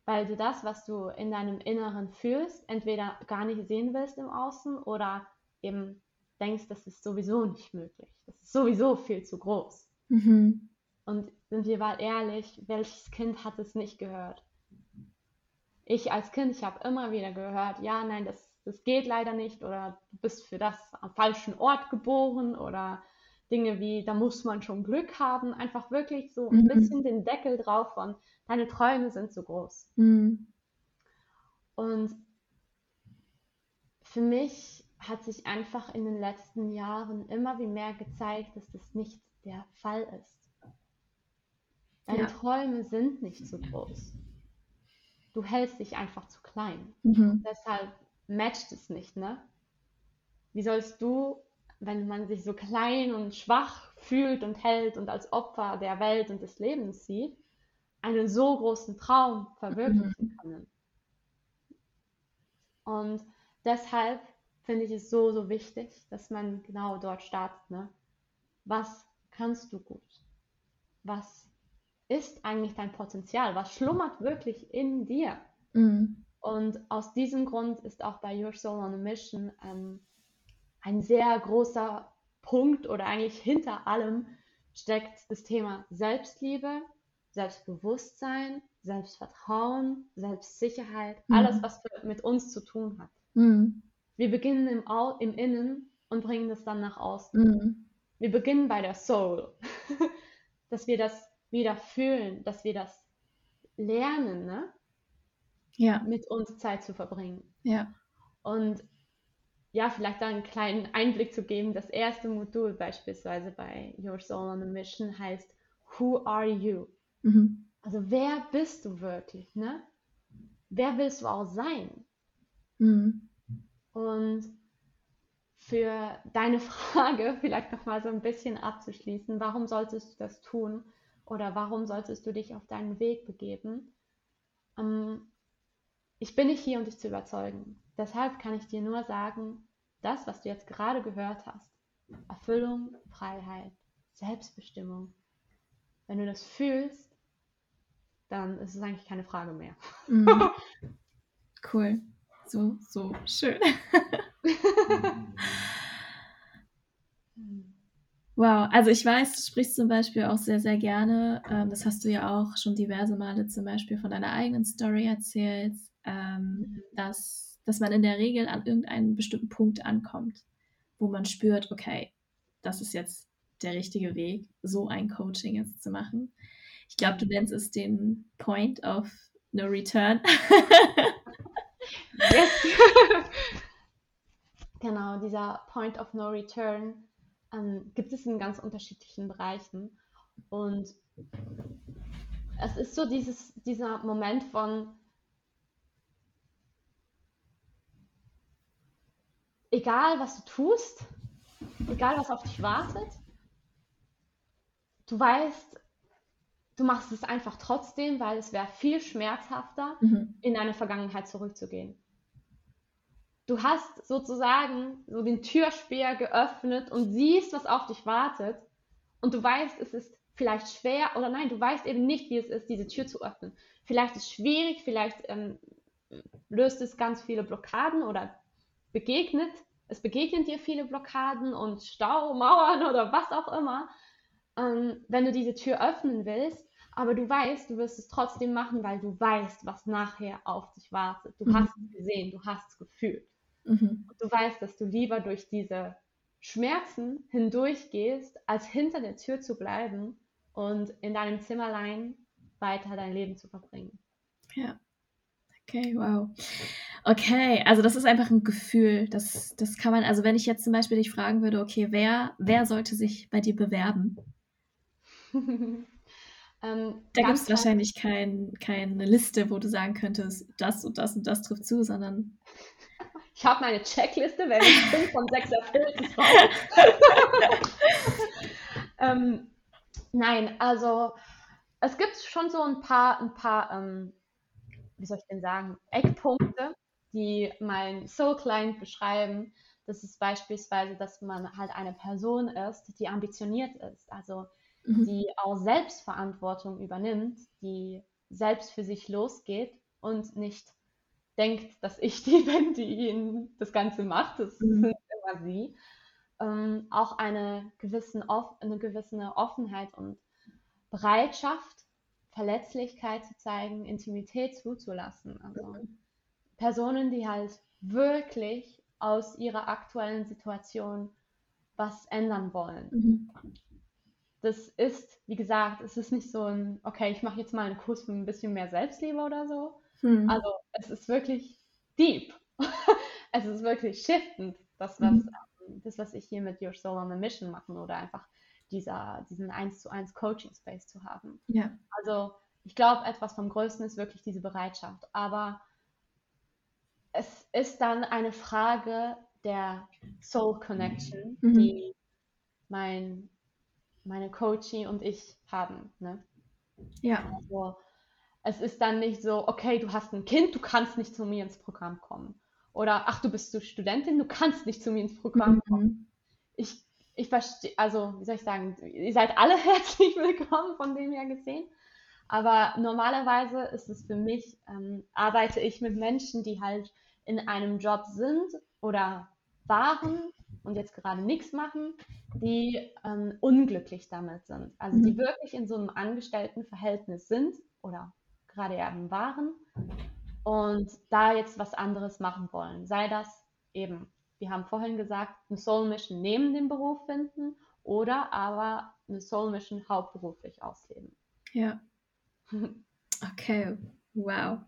Weil du das, was du in deinem Inneren fühlst, entweder gar nicht sehen willst im Außen oder eben denkst, das ist sowieso nicht möglich. Das ist sowieso viel zu groß. Mhm. Und sind wir mal ehrlich, welches Kind hat es nicht gehört? Ich als Kind, ich habe immer wieder gehört, ja, nein, das, das geht leider nicht oder du bist für das am falschen Ort geboren oder Dinge wie, da muss man schon Glück haben, einfach wirklich so ein mhm. bisschen den Deckel drauf von, deine Träume sind zu groß. Mhm. Und für mich hat sich einfach in den letzten Jahren immer wie mehr gezeigt, dass das nicht der Fall ist. Deine ja. Träume sind nicht zu groß. du hältst dich einfach zu klein. Mhm. Deshalb matcht es nicht, ne? Wie sollst du, wenn man sich so klein und schwach fühlt und hält und als Opfer der Welt und des Lebens sieht, einen so großen Traum verwirklichen mhm. können? Und deshalb finde ich es so, so wichtig, dass man genau dort startet. Ne? Was kannst du gut? Was ist eigentlich dein Potenzial? Was schlummert wirklich in dir? Mhm. Und aus diesem Grund ist auch bei Your Soul on a Mission ähm, ein sehr großer Punkt oder eigentlich hinter allem steckt das Thema Selbstliebe, Selbstbewusstsein, Selbstvertrauen, Selbstsicherheit, mhm. alles, was mit uns zu tun hat. Mhm. Wir beginnen im, Au im Innen und bringen das dann nach außen. Mhm. Wir beginnen bei der Soul, *laughs* dass wir das wieder fühlen, dass wir das lernen, ne? Ja. mit uns Zeit zu verbringen. Ja. Und ja, vielleicht da einen kleinen Einblick zu geben. Das erste Modul beispielsweise bei Your Soul on a Mission heißt Who are you? Mhm. Also wer bist du wirklich? Ne? Wer willst du auch sein? Mhm. Und für deine *laughs* Frage vielleicht nochmal so ein bisschen abzuschließen, warum solltest du das tun oder warum solltest du dich auf deinen Weg begeben? Ähm, ich bin nicht hier, um dich zu überzeugen. Deshalb kann ich dir nur sagen, das, was du jetzt gerade gehört hast, Erfüllung, Freiheit, Selbstbestimmung, wenn du das fühlst, dann ist es eigentlich keine Frage mehr. Mhm. *laughs* Cool. So, so schön. *laughs* wow, also ich weiß, du sprichst zum Beispiel auch sehr, sehr gerne, ähm, das hast du ja auch schon diverse Male zum Beispiel von deiner eigenen Story erzählt, ähm, mhm. dass, dass man in der Regel an irgendeinen bestimmten Punkt ankommt, wo man spürt, okay, das ist jetzt der richtige Weg, so ein Coaching jetzt zu machen. Ich glaube, du nennst es den Point of No Return. *laughs* yes. *laughs* genau, dieser Point of No Return ähm, gibt es in ganz unterschiedlichen Bereichen. Und es ist so dieses, dieser Moment von, egal was du tust, egal was auf dich wartet, du weißt, du machst es einfach trotzdem, weil es wäre viel schmerzhafter, mhm. in deine Vergangenheit zurückzugehen. Du hast sozusagen so den Türspeer geöffnet und siehst, was auf dich wartet. Und du weißt, es ist vielleicht schwer oder nein, du weißt eben nicht, wie es ist, diese Tür zu öffnen. Vielleicht ist es schwierig, vielleicht ähm, löst es ganz viele Blockaden oder begegnet, es begegnen dir viele Blockaden und Staumauern *laughs* oder was auch immer. Ähm, wenn du diese Tür öffnen willst, aber du weißt, du wirst es trotzdem machen, weil du weißt, was nachher auf dich wartet. Du mhm. hast es gesehen, du hast es gefühlt. Mhm. du weißt, dass du lieber durch diese Schmerzen hindurchgehst, als hinter der Tür zu bleiben und in deinem Zimmerlein weiter dein Leben zu verbringen. Ja. Okay, wow. Okay, also das ist einfach ein Gefühl. Das, das kann man, also wenn ich jetzt zum Beispiel dich fragen würde, okay, wer, wer sollte sich bei dir bewerben? *laughs* Ähm, da gibt es wahrscheinlich kein, keine Liste, wo du sagen könntest, das und das und das trifft zu, sondern. *laughs* Ich habe meine Checkliste, wenn ich 5 von 6 erfüllt ist raus. ähm, nein, also es gibt schon so ein paar, ein paar ähm, wie soll ich denn sagen, Eckpunkte, die mein Soul Client beschreiben. Das ist beispielsweise, dass man halt eine Person ist, die ambitioniert ist. Also mhm. die auch Selbstverantwortung übernimmt, die selbst für sich losgeht und nicht denkt, dass ich *laughs* die bin, die ihnen das Ganze macht. Das mhm. sind immer sie. Ähm, auch eine, gewissen, eine gewisse Offenheit und Bereitschaft, Verletzlichkeit zu zeigen, Intimität zuzulassen. Also mhm. Personen, die halt wirklich aus ihrer aktuellen Situation was ändern wollen. Mhm das ist, wie gesagt, es ist nicht so ein, okay, ich mache jetzt mal einen Kurs für ein bisschen mehr Selbstliebe oder so. Hm. Also es ist wirklich deep. *laughs* es ist wirklich shiftend, das was, mhm. das, was ich hier mit Your Soul on a Mission machen oder einfach dieser, diesen 1 zu 1 Coaching Space zu haben. Ja. Also ich glaube, etwas vom Größten ist wirklich diese Bereitschaft. Aber es ist dann eine Frage der Soul Connection, mhm. die mein, meine Coachie und ich haben. Ne? Ja. Also, es ist dann nicht so, okay, du hast ein Kind, du kannst nicht zu mir ins Programm kommen. Oder, ach, du bist so Studentin, du kannst nicht zu mir ins Programm mhm. kommen. Ich, ich verstehe, also, wie soll ich sagen, ihr seid alle *laughs* herzlich willkommen von dem her gesehen. Aber normalerweise ist es für mich, ähm, arbeite ich mit Menschen, die halt in einem Job sind oder waren und jetzt gerade nichts machen, die ähm, unglücklich damit sind. Also die mhm. wirklich in so einem Angestelltenverhältnis sind oder gerade eben waren und da jetzt was anderes machen wollen. Sei das eben, wir haben vorhin gesagt, eine Soul Mission neben dem Beruf finden oder aber eine Soul Mission hauptberuflich ausleben. Ja. *laughs* Okay, Wow.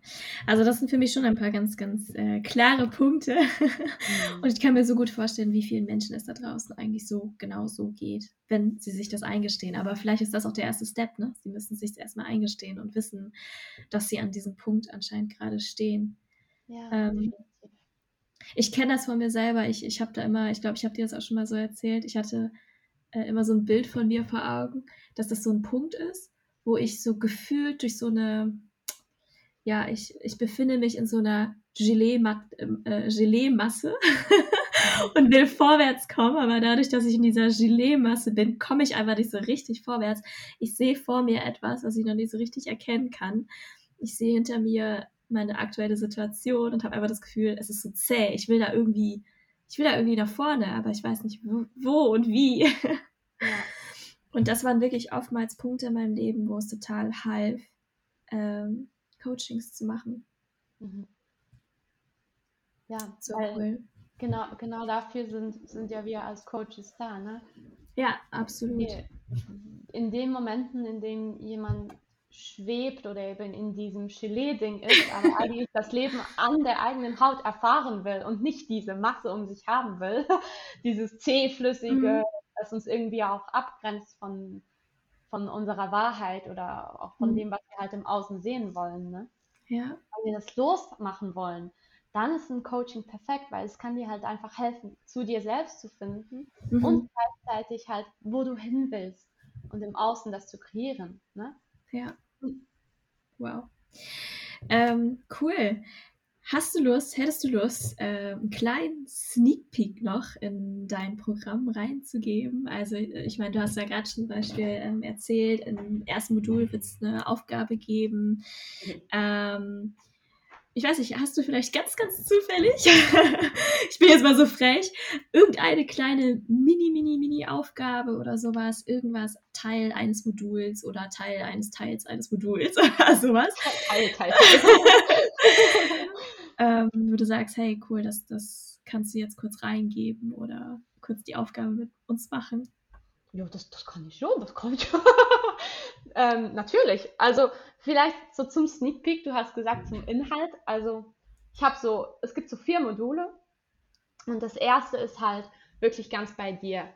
Also das sind für mich schon ein paar ganz, ganz äh, klare Punkte. Mhm. Und ich kann mir so gut vorstellen, wie vielen Menschen es da draußen eigentlich so genau so geht, wenn sie sich das eingestehen. Aber vielleicht ist das auch der erste Step, ne? Sie müssen sich erstmal eingestehen und wissen, dass sie an diesem Punkt anscheinend gerade stehen. Ja, ähm, ich kenne das von mir selber. Ich, ich habe da immer, ich glaube, ich habe dir das auch schon mal so erzählt, ich hatte äh, immer so ein Bild von mir vor Augen, dass das so ein Punkt ist, wo ich so gefühlt durch so eine ja, ich, ich befinde mich in so einer Gelee-Masse äh, *laughs* Gelee und will vorwärts kommen, aber dadurch, dass ich in dieser Gelee-Masse bin, komme ich einfach nicht so richtig vorwärts. Ich sehe vor mir etwas, was ich noch nicht so richtig erkennen kann. Ich sehe hinter mir meine aktuelle Situation und habe einfach das Gefühl, es ist so zäh. Ich will da irgendwie, ich will da irgendwie nach vorne, aber ich weiß nicht wo, wo und wie. *laughs* Ja. Und das waren wirklich oftmals Punkte in meinem Leben, wo es total half, ähm, Coachings zu machen. Mhm. Ja, so cool. Genau, genau dafür sind, sind ja wir als Coaches da, ne? Ja, absolut. In den Momenten, in denen jemand schwebt oder eben in diesem Gelee-Ding ist, aber *laughs* eigentlich das Leben an der eigenen Haut erfahren will und nicht diese Masse um sich haben will, *laughs* dieses zähflüssige, mhm. das uns irgendwie auch abgrenzt von, von unserer Wahrheit oder auch von mhm. dem, was wir halt im Außen sehen wollen. Ne? Ja. Wenn wir das losmachen wollen, dann ist ein Coaching perfekt, weil es kann dir halt einfach helfen, zu dir selbst zu finden mhm. und gleichzeitig halt, wo du hin willst und im Außen das zu kreieren. Ne? Ja. Wow. Ähm, cool. Hast du Lust, hättest du Lust, äh, einen kleinen Sneak Peek noch in dein Programm reinzugeben? Also ich meine, du hast ja gerade zum Beispiel ähm, erzählt, im ersten Modul wird es eine Aufgabe geben. Mhm. Ähm, ich weiß nicht, hast du vielleicht ganz, ganz zufällig, *laughs* ich bin jetzt mal so frech, irgendeine kleine Mini, Mini, Mini-Aufgabe oder sowas, irgendwas, Teil eines Moduls oder Teil eines Teils eines Moduls *laughs* oder sowas? Teil, Teil, Teil. *laughs* ähm, wo du sagst, hey, cool, das, das kannst du jetzt kurz reingeben oder kurz die Aufgabe mit uns machen. Ja, das, das kann ich schon, das kann ich schon. Ähm, natürlich. Also vielleicht so zum Sneak Peek, du hast gesagt zum Inhalt. Also ich habe so, es gibt so vier Module und das erste ist halt wirklich ganz bei dir.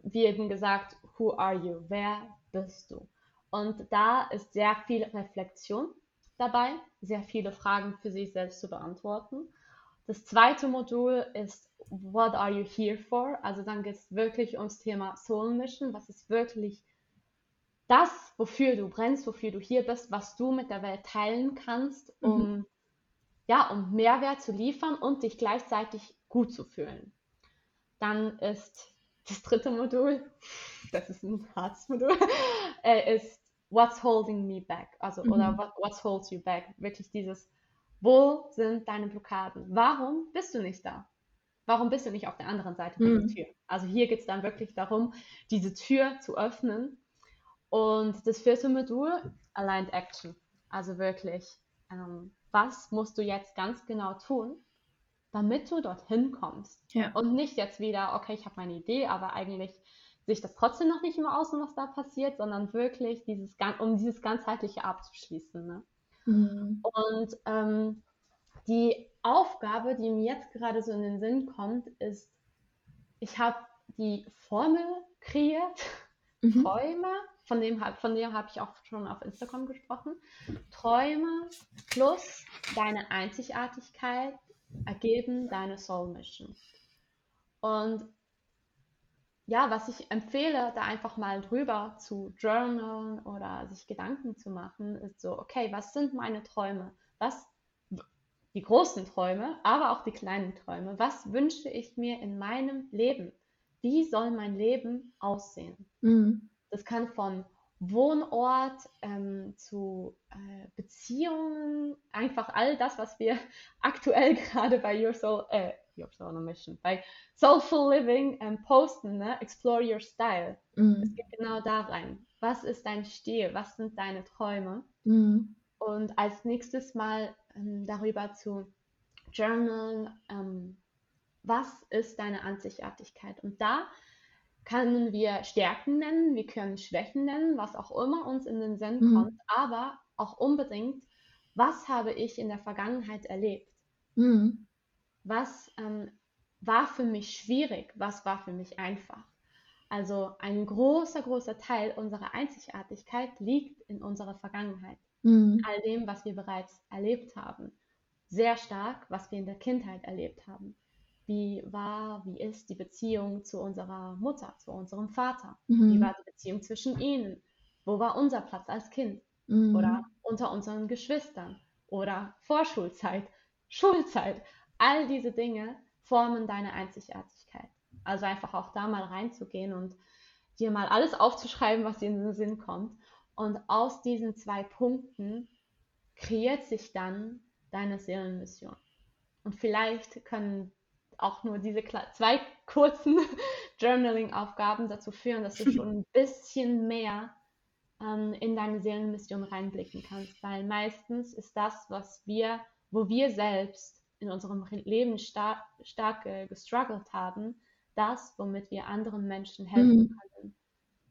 Wie eben gesagt, who are you? Wer bist du? Und da ist sehr viel Reflexion dabei, sehr viele Fragen für sich selbst zu beantworten. Das zweite Modul ist What are you here for? Also dann geht es wirklich ums Thema Soul Mission. Was ist wirklich das, wofür du brennst, wofür du hier bist, was du mit der Welt teilen kannst, um, mhm. ja, um Mehrwert zu liefern und dich gleichzeitig gut zu fühlen. Dann ist das dritte Modul, *laughs* das ist ein hartes Modul, *laughs* äh, ist What's holding me back? Also, mhm. oder what, What's holds you back? Wirklich dieses, wo sind deine Blockaden? Warum bist du nicht da? Warum bist du nicht auf der anderen Seite mhm. dieser Tür? Also hier geht es dann wirklich darum, diese Tür zu öffnen und das vierte Modul, Aligned Action. Also wirklich, ähm, was musst du jetzt ganz genau tun, damit du dorthin kommst? Ja. Und nicht jetzt wieder, okay, ich habe meine Idee, aber eigentlich sehe ich das trotzdem noch nicht im Außen, was da passiert, sondern wirklich dieses, um dieses ganzheitliche abzuschließen. Ne? Mhm. Und ähm, die Aufgabe, die mir jetzt gerade so in den Sinn kommt, ist, ich habe die Formel kreiert Mhm. Träume, von dem, von dem habe ich auch schon auf Instagram gesprochen. Träume plus deine Einzigartigkeit ergeben deine Soul Mission. Und ja, was ich empfehle, da einfach mal drüber zu journalen oder sich Gedanken zu machen, ist so, okay, was sind meine Träume? Was, die großen Träume, aber auch die kleinen Träume. Was wünsche ich mir in meinem Leben? Wie soll mein Leben aussehen? Mhm. Das kann von Wohnort ähm, zu äh, Beziehungen, einfach all das, was wir *laughs* aktuell gerade bei Your Soul, äh, Your Soul on a Mission, bei Soulful Living ähm, posten, ne? Explore Your Style. Mhm. Es geht genau da rein. Was ist dein Stil? Was sind deine Träume? Mhm. Und als nächstes mal ähm, darüber zu journalen, ähm, was ist deine Einzigartigkeit? Und da können wir Stärken nennen, wir können Schwächen nennen, was auch immer uns in den Sinn mhm. kommt, aber auch unbedingt, was habe ich in der Vergangenheit erlebt? Mhm. Was ähm, war für mich schwierig? Was war für mich einfach? Also ein großer, großer Teil unserer Einzigartigkeit liegt in unserer Vergangenheit. Mhm. All dem, was wir bereits erlebt haben. Sehr stark, was wir in der Kindheit erlebt haben wie war, wie ist die Beziehung zu unserer Mutter, zu unserem Vater? Mhm. Wie war die Beziehung zwischen ihnen? Wo war unser Platz als Kind? Mhm. Oder unter unseren Geschwistern? Oder Vorschulzeit, *laughs* Schulzeit? All diese Dinge formen deine Einzigartigkeit. Also einfach auch da mal reinzugehen und dir mal alles aufzuschreiben, was dir in den Sinn kommt. Und aus diesen zwei Punkten kreiert sich dann deine Seelenmission. Und vielleicht können auch nur diese zwei kurzen *laughs* Journaling-Aufgaben dazu führen, dass du *laughs* schon ein bisschen mehr ähm, in deine Seelenmission reinblicken kannst. Weil meistens ist das, was wir, wo wir selbst in unserem Leben star stark äh, gestruggelt haben, das, womit wir anderen Menschen helfen mhm. können.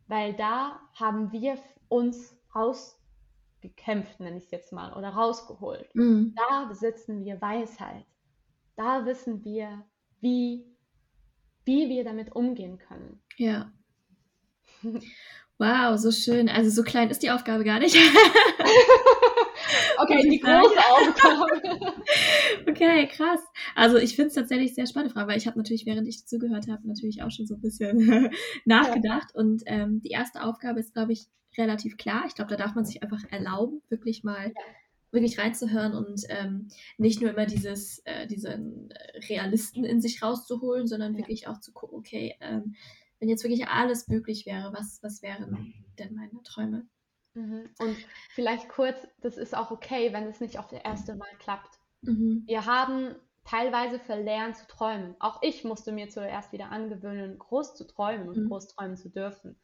Weil da haben wir uns rausgekämpft, nenne ich es jetzt mal, oder rausgeholt. Mhm. Da besitzen wir Weisheit. Da wissen wir, wie, wie wir damit umgehen können. Ja. *laughs* Wow, so schön. Also so klein ist die Aufgabe gar nicht. *laughs* okay, die große Aufgabe. *laughs* okay, krass. Also ich finde es tatsächlich sehr spannende Frage, weil ich habe natürlich, während ich zugehört habe, natürlich auch schon so ein bisschen nachgedacht. Ja. Und ähm, die erste Aufgabe ist, glaube ich, relativ klar. Ich glaube, da darf man sich einfach erlauben, wirklich mal ja wirklich reinzuhören und ähm, nicht nur immer dieses, äh, diesen Realisten in sich rauszuholen, sondern ja. wirklich auch zu gucken, okay, ähm, wenn jetzt wirklich alles möglich wäre, was, was wären denn meine Träume? Mhm. Und vielleicht kurz, das ist auch okay, wenn es nicht auf das erste Mal klappt. Mhm. Wir haben teilweise verlernt zu träumen. Auch ich musste mir zuerst wieder angewöhnen, groß zu träumen und mhm. groß träumen zu dürfen.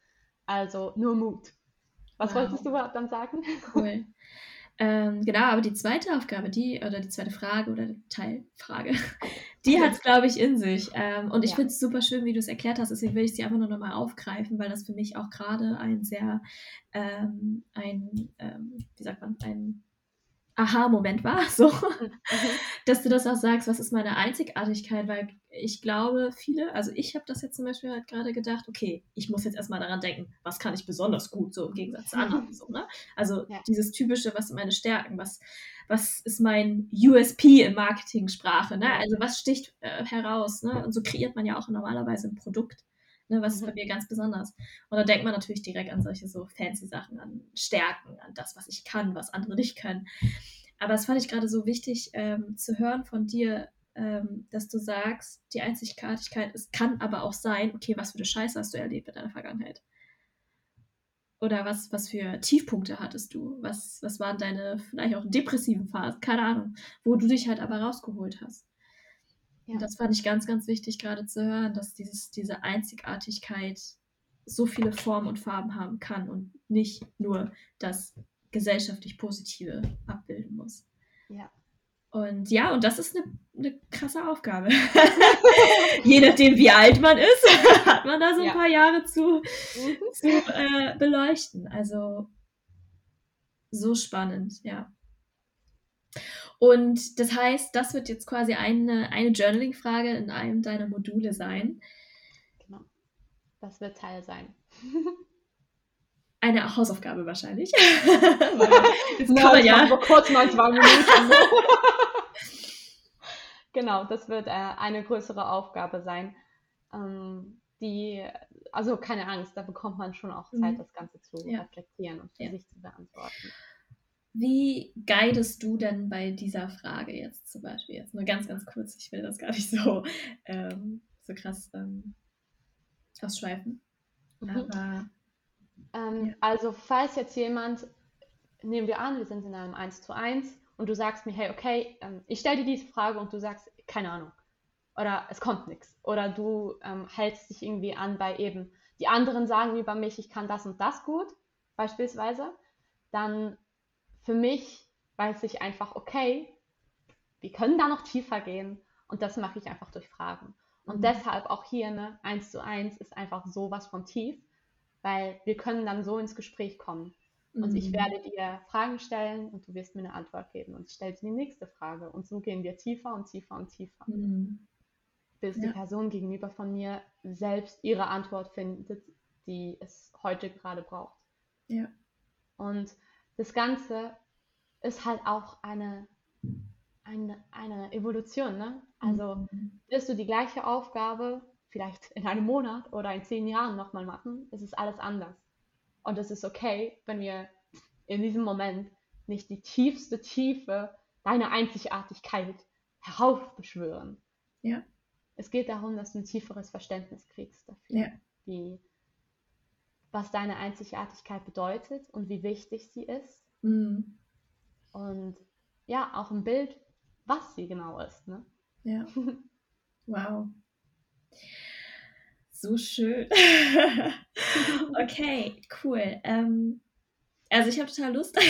Also nur Mut. Was wow. wolltest du dann sagen? Cool. *laughs* Ähm, genau, aber die zweite Aufgabe, die, oder die zweite Frage oder Teilfrage, *laughs* die hat es, glaube ich, in sich. Ähm, und ich ja. finde es super schön, wie du es erklärt hast. Deswegen will ich sie einfach nur nochmal aufgreifen, weil das für mich auch gerade ein sehr, ähm, ein, ähm, wie sagt man, ein Aha-Moment war, so, mhm. dass du das auch sagst, was ist meine Einzigartigkeit, weil ich glaube, viele, also ich habe das jetzt zum Beispiel halt gerade gedacht, okay, ich muss jetzt erstmal daran denken, was kann ich besonders gut, so im Gegensatz zu anderen, so, ne? Also ja. dieses typische, was sind meine Stärken, was, was ist mein USP in Marketing-Sprache, ne? Also was sticht äh, heraus, ne? Und so kreiert man ja auch normalerweise ein Produkt. Ne, was ist bei mhm. mir ganz besonders? Und da denkt man natürlich direkt an solche so fancy Sachen, an Stärken, an das, was ich kann, was andere nicht können. Aber es fand ich gerade so wichtig ähm, zu hören von dir, ähm, dass du sagst, die Einzigartigkeit, es kann aber auch sein, okay, was für eine Scheiße hast du erlebt in deiner Vergangenheit? Oder was, was für Tiefpunkte hattest du? Was, was waren deine vielleicht auch depressiven Phasen? Keine Ahnung, wo du dich halt aber rausgeholt hast. Ja. Und das fand ich ganz, ganz wichtig gerade zu hören, dass dieses, diese Einzigartigkeit so viele Formen und Farben haben kann und nicht nur das gesellschaftlich Positive abbilden muss. Ja. Und ja, und das ist eine, eine krasse Aufgabe. *laughs* Je nachdem, wie alt man ist, *laughs* hat man da so ein ja. paar Jahre zu, mhm. zu äh, beleuchten. Also so spannend, ja. Und das heißt, das wird jetzt quasi eine, eine Journaling-Frage in einem deiner Module sein. Genau. Das wird Teil sein. deine Hausaufgabe wahrscheinlich. *laughs* Jetzt kann man ja kurz mal zwei Minuten. *laughs* Genau, das wird äh, eine größere Aufgabe sein. Ähm, die, also keine Angst, da bekommt man schon auch Zeit, mhm. das Ganze zu ja. reflektieren und für ja. sich zu beantworten. Wie guidest du denn bei dieser Frage jetzt zum Beispiel? Jetzt nur ganz, ganz kurz, ich will das gar nicht *laughs* so, ähm, so krass ähm, ausschweifen. Mhm. Aber, ähm, ja. Also, falls jetzt jemand, nehmen wir an, wir sind in einem 1 zu 1 und du sagst mir, hey, okay, ähm, ich stelle dir diese Frage und du sagst, keine Ahnung. Oder es kommt nichts. Oder du ähm, hältst dich irgendwie an bei eben, die anderen sagen über mich, ich kann das und das gut, beispielsweise. Dann für mich weiß ich einfach, okay, wir können da noch tiefer gehen und das mache ich einfach durch Fragen. Und mhm. deshalb auch hier, ne, eins zu eins ist einfach sowas von tief, weil wir können dann so ins Gespräch kommen. Und mhm. ich werde dir Fragen stellen und du wirst mir eine Antwort geben. Und ich stelle dir die nächste Frage. Und so gehen wir tiefer und tiefer und tiefer. Mhm. Bis ja. die Person gegenüber von mir selbst ihre Antwort findet, die es heute gerade braucht. Ja. Und das Ganze ist halt auch eine, eine, eine Evolution. Ne? Also mhm. wirst du die gleiche Aufgabe vielleicht in einem Monat oder in zehn Jahren nochmal machen, ist es alles anders. Und es ist okay, wenn wir in diesem Moment nicht die tiefste Tiefe deiner Einzigartigkeit heraufbeschwören. Ja. Es geht darum, dass du ein tieferes Verständnis kriegst dafür, ja. wie, was deine Einzigartigkeit bedeutet und wie wichtig sie ist. Mhm. Und ja, auch ein Bild, was sie genau ist. Ne? Ja. *laughs* Wow. So schön. *laughs* okay, cool. Ähm, also ich habe total Lust. *laughs*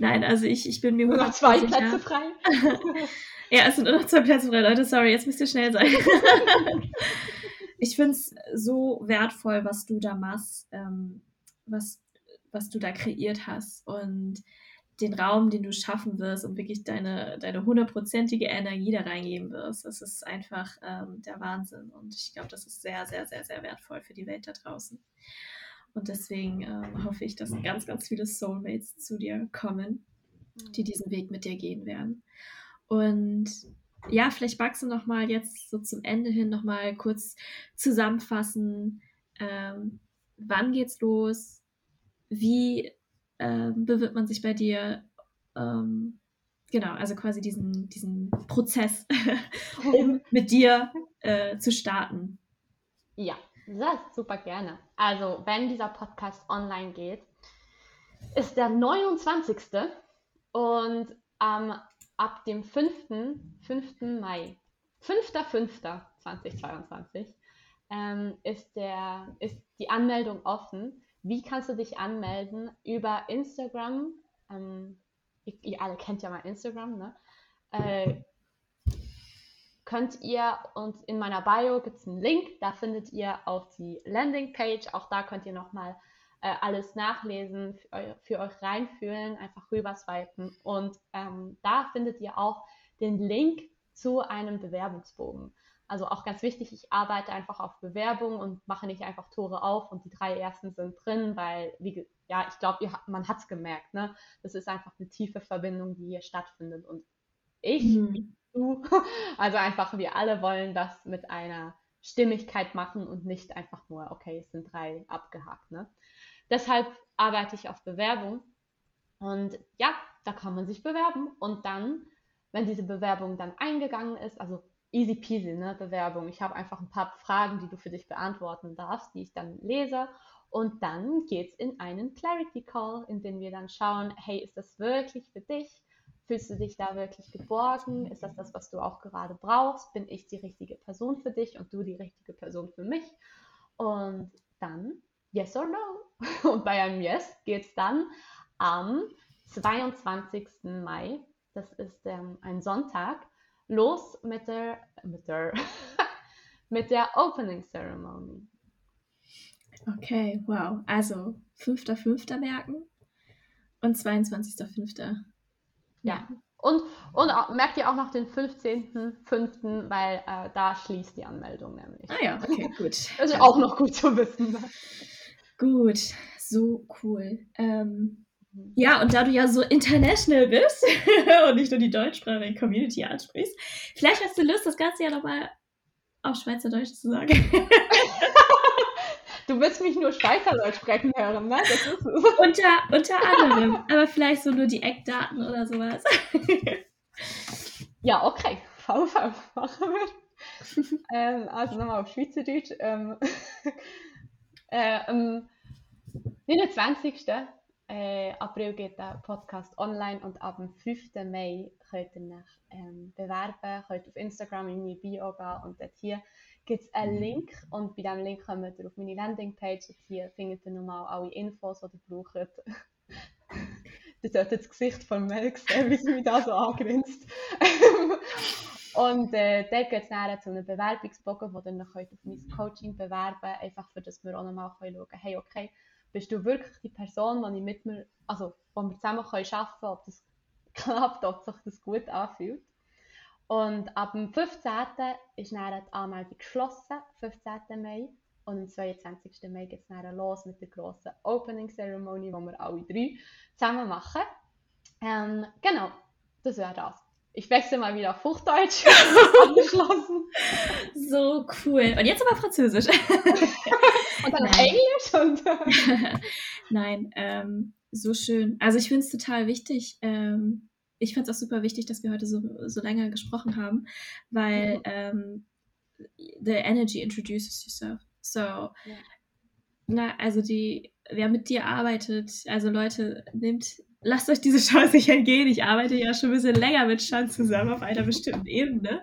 Nein, also ich, ich bin mir nur noch zwei Plätze frei. ja, es sind nur noch zwei Plätze frei, Leute. Sorry, jetzt müsst ihr schnell sein. Ich finde es so wertvoll, was du da machst, ähm, was, was du da kreiert hast und den Raum, den du schaffen wirst und wirklich deine, deine hundertprozentige Energie da reingeben wirst. Das ist einfach ähm, der Wahnsinn. Und ich glaube, das ist sehr, sehr, sehr, sehr wertvoll für die Welt da draußen. Und deswegen ähm, hoffe ich, dass ganz, ganz viele Soulmates zu dir kommen, die diesen Weg mit dir gehen werden. Und ja, vielleicht magst du noch mal jetzt so zum Ende hin noch mal kurz zusammenfassen, ähm, wann geht's los, wie ähm, bewirbt man sich bei dir? Ähm, genau, also quasi diesen, diesen Prozess, *laughs* um mit dir äh, zu starten. Ja, das super gerne. Also, wenn dieser Podcast online geht, ist der 29. und ähm, ab dem 5. 5. Mai, 5.5.2022 ähm, ist, ist die Anmeldung offen wie kannst du dich anmelden? Über Instagram. Ähm, ihr, ihr, alle kennt ja mal Instagram, ne? Äh, könnt ihr uns in meiner Bio gibt es einen Link, da findet ihr auf die Landingpage. Auch da könnt ihr nochmal äh, alles nachlesen, für, eu für, euch reinfühlen, einfach rüber swipen. Und ähm, da findet ihr auch den Link zu einem Bewerbungsbogen. Also auch ganz wichtig, ich arbeite einfach auf Bewerbung und mache nicht einfach Tore auf und die drei ersten sind drin, weil, wie, ja, ich glaube, man hat es gemerkt, ne? Das ist einfach eine tiefe Verbindung, die hier stattfindet. Und ich, mhm. du, *laughs* also einfach wir alle wollen das mit einer Stimmigkeit machen und nicht einfach nur, okay, es sind drei abgehakt, ne? Deshalb arbeite ich auf Bewerbung. Und ja, da kann man sich bewerben. Und dann, wenn diese Bewerbung dann eingegangen ist, also easy peasy, ne, Bewerbung. Ich habe einfach ein paar Fragen, die du für dich beantworten darfst, die ich dann lese. Und dann geht es in einen Clarity Call, in dem wir dann schauen, hey, ist das wirklich für dich? Fühlst du dich da wirklich geborgen? Ist das das, was du auch gerade brauchst? Bin ich die richtige Person für dich und du die richtige Person für mich? Und dann Yes or No. *laughs* Und bei einem Yes geht es dann am 22. Mai, das ist ähm, ein Sonntag, los mit der, mit der, *laughs* mit der Opening Ceremony. Okay, wow. Also 5.5. merken und 22.5. Ja. Und, und merkt ihr auch noch den 15.5., weil äh, da schließt die Anmeldung nämlich. Ah ja, okay, gut. Das *laughs* ist auch noch gut zu wissen. Gut, so cool. Ähm, mhm. ja, und da du ja so international bist *laughs* und nicht nur die deutschsprachige Community ansprichst, vielleicht hast du Lust, das Ganze ja nochmal auf Schweizerdeutsch zu sagen. *laughs* Du willst mich nur Schweizerdeutsch sprechen hören, ne? Das ist *laughs* unter, unter anderem, aber vielleicht so nur die Eckdaten oder sowas. ja, okay. VV machen wir. ähm, also nochmal auf Schweizerdeutsch. Ähm, äh, am 29. Äh, April geht der Podcast online und ab dem 5. Mai könnt ihr euch ähm, bewerben, könnt auf Instagram in meine Bio gehen und dort hier gibt es einen mhm. Link und bei diesem Link kommt ihr auf meine Landingpage und hier findet ihr nochmal alle Infos, die ihr braucht. *laughs* ihr solltet das Gesicht von Mel sehen, wie sie mich da so angrinst. *laughs* und äh, dort geht es dann zu einem Bewerbungsbogen, wo ihr dann könnt auf mein Coaching bewerben könnt, einfach für das wir auch nochmal schauen können, hey, okay, bist du wirklich die Person, die ich mit mir, also wo wir zusammen können arbeiten können, ob das *laughs* klappt, ob sich das gut anfühlt. Und ab dem 15. ist dann die Anmeldung geschlossen, 15. Mai. Und am 22. Mai geht es dann los mit der grossen Opening Ceremony, wo wir alle drei zusammen machen. Ähm, genau, das wäre das. Ich wechsle mal wieder auf Hochdeutsch. *laughs* Abgeschlossen. So cool. Und jetzt aber Französisch. *laughs* und dann. Englisch und. *laughs* Nein, ähm, so schön. Also ich finde es total wichtig, ähm, ich fand es auch super wichtig, dass wir heute so, so lange gesprochen haben, weil mhm. ähm, the energy introduces yourself. So, ja. na, also die, wer mit dir arbeitet, also Leute, nehmt, lasst euch diese Chance nicht entgehen. Ich arbeite ja schon ein bisschen länger mit Shan zusammen auf einer bestimmten Ebene.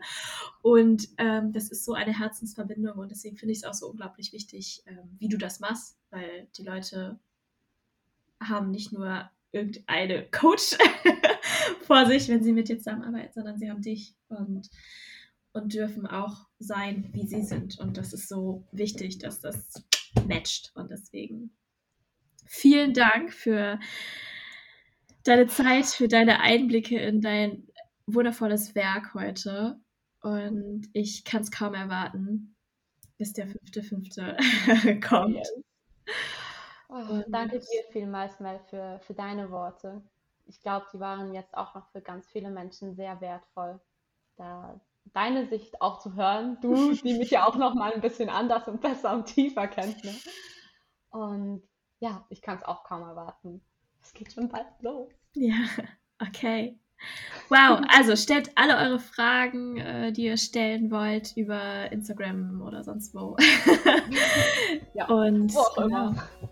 Und ähm, das ist so eine Herzensverbindung und deswegen finde ich es auch so unglaublich wichtig, ähm, wie du das machst, weil die Leute haben nicht nur irgendeine Coach *laughs* vor sich, wenn sie mit dir zusammenarbeiten, sondern sie haben dich und, und dürfen auch sein, wie sie sind. Und das ist so wichtig, dass das matcht. Und deswegen vielen Dank für deine Zeit, für deine Einblicke in dein wundervolles Werk heute. Und ich kann es kaum erwarten, bis der fünfte, fünfte *laughs* kommt. Yes. Oh, danke dir vielmals, Mel, für, für deine Worte. Ich glaube, die waren jetzt auch noch für ganz viele Menschen sehr wertvoll, da deine Sicht auch zu hören. Du, *laughs* die mich ja auch noch mal ein bisschen anders und besser und tiefer kennt. Ne? Und ja, ich kann es auch kaum erwarten. Es geht schon bald los. Ja, *laughs* okay. Wow, also stellt alle eure Fragen, äh, die ihr stellen wollt, über Instagram oder sonst wo. *laughs* ja, und wo auch immer. Genau.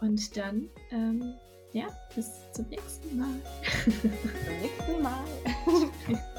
Und dann, ähm, ja, bis zum nächsten Mal. Bis zum nächsten Mal. *laughs*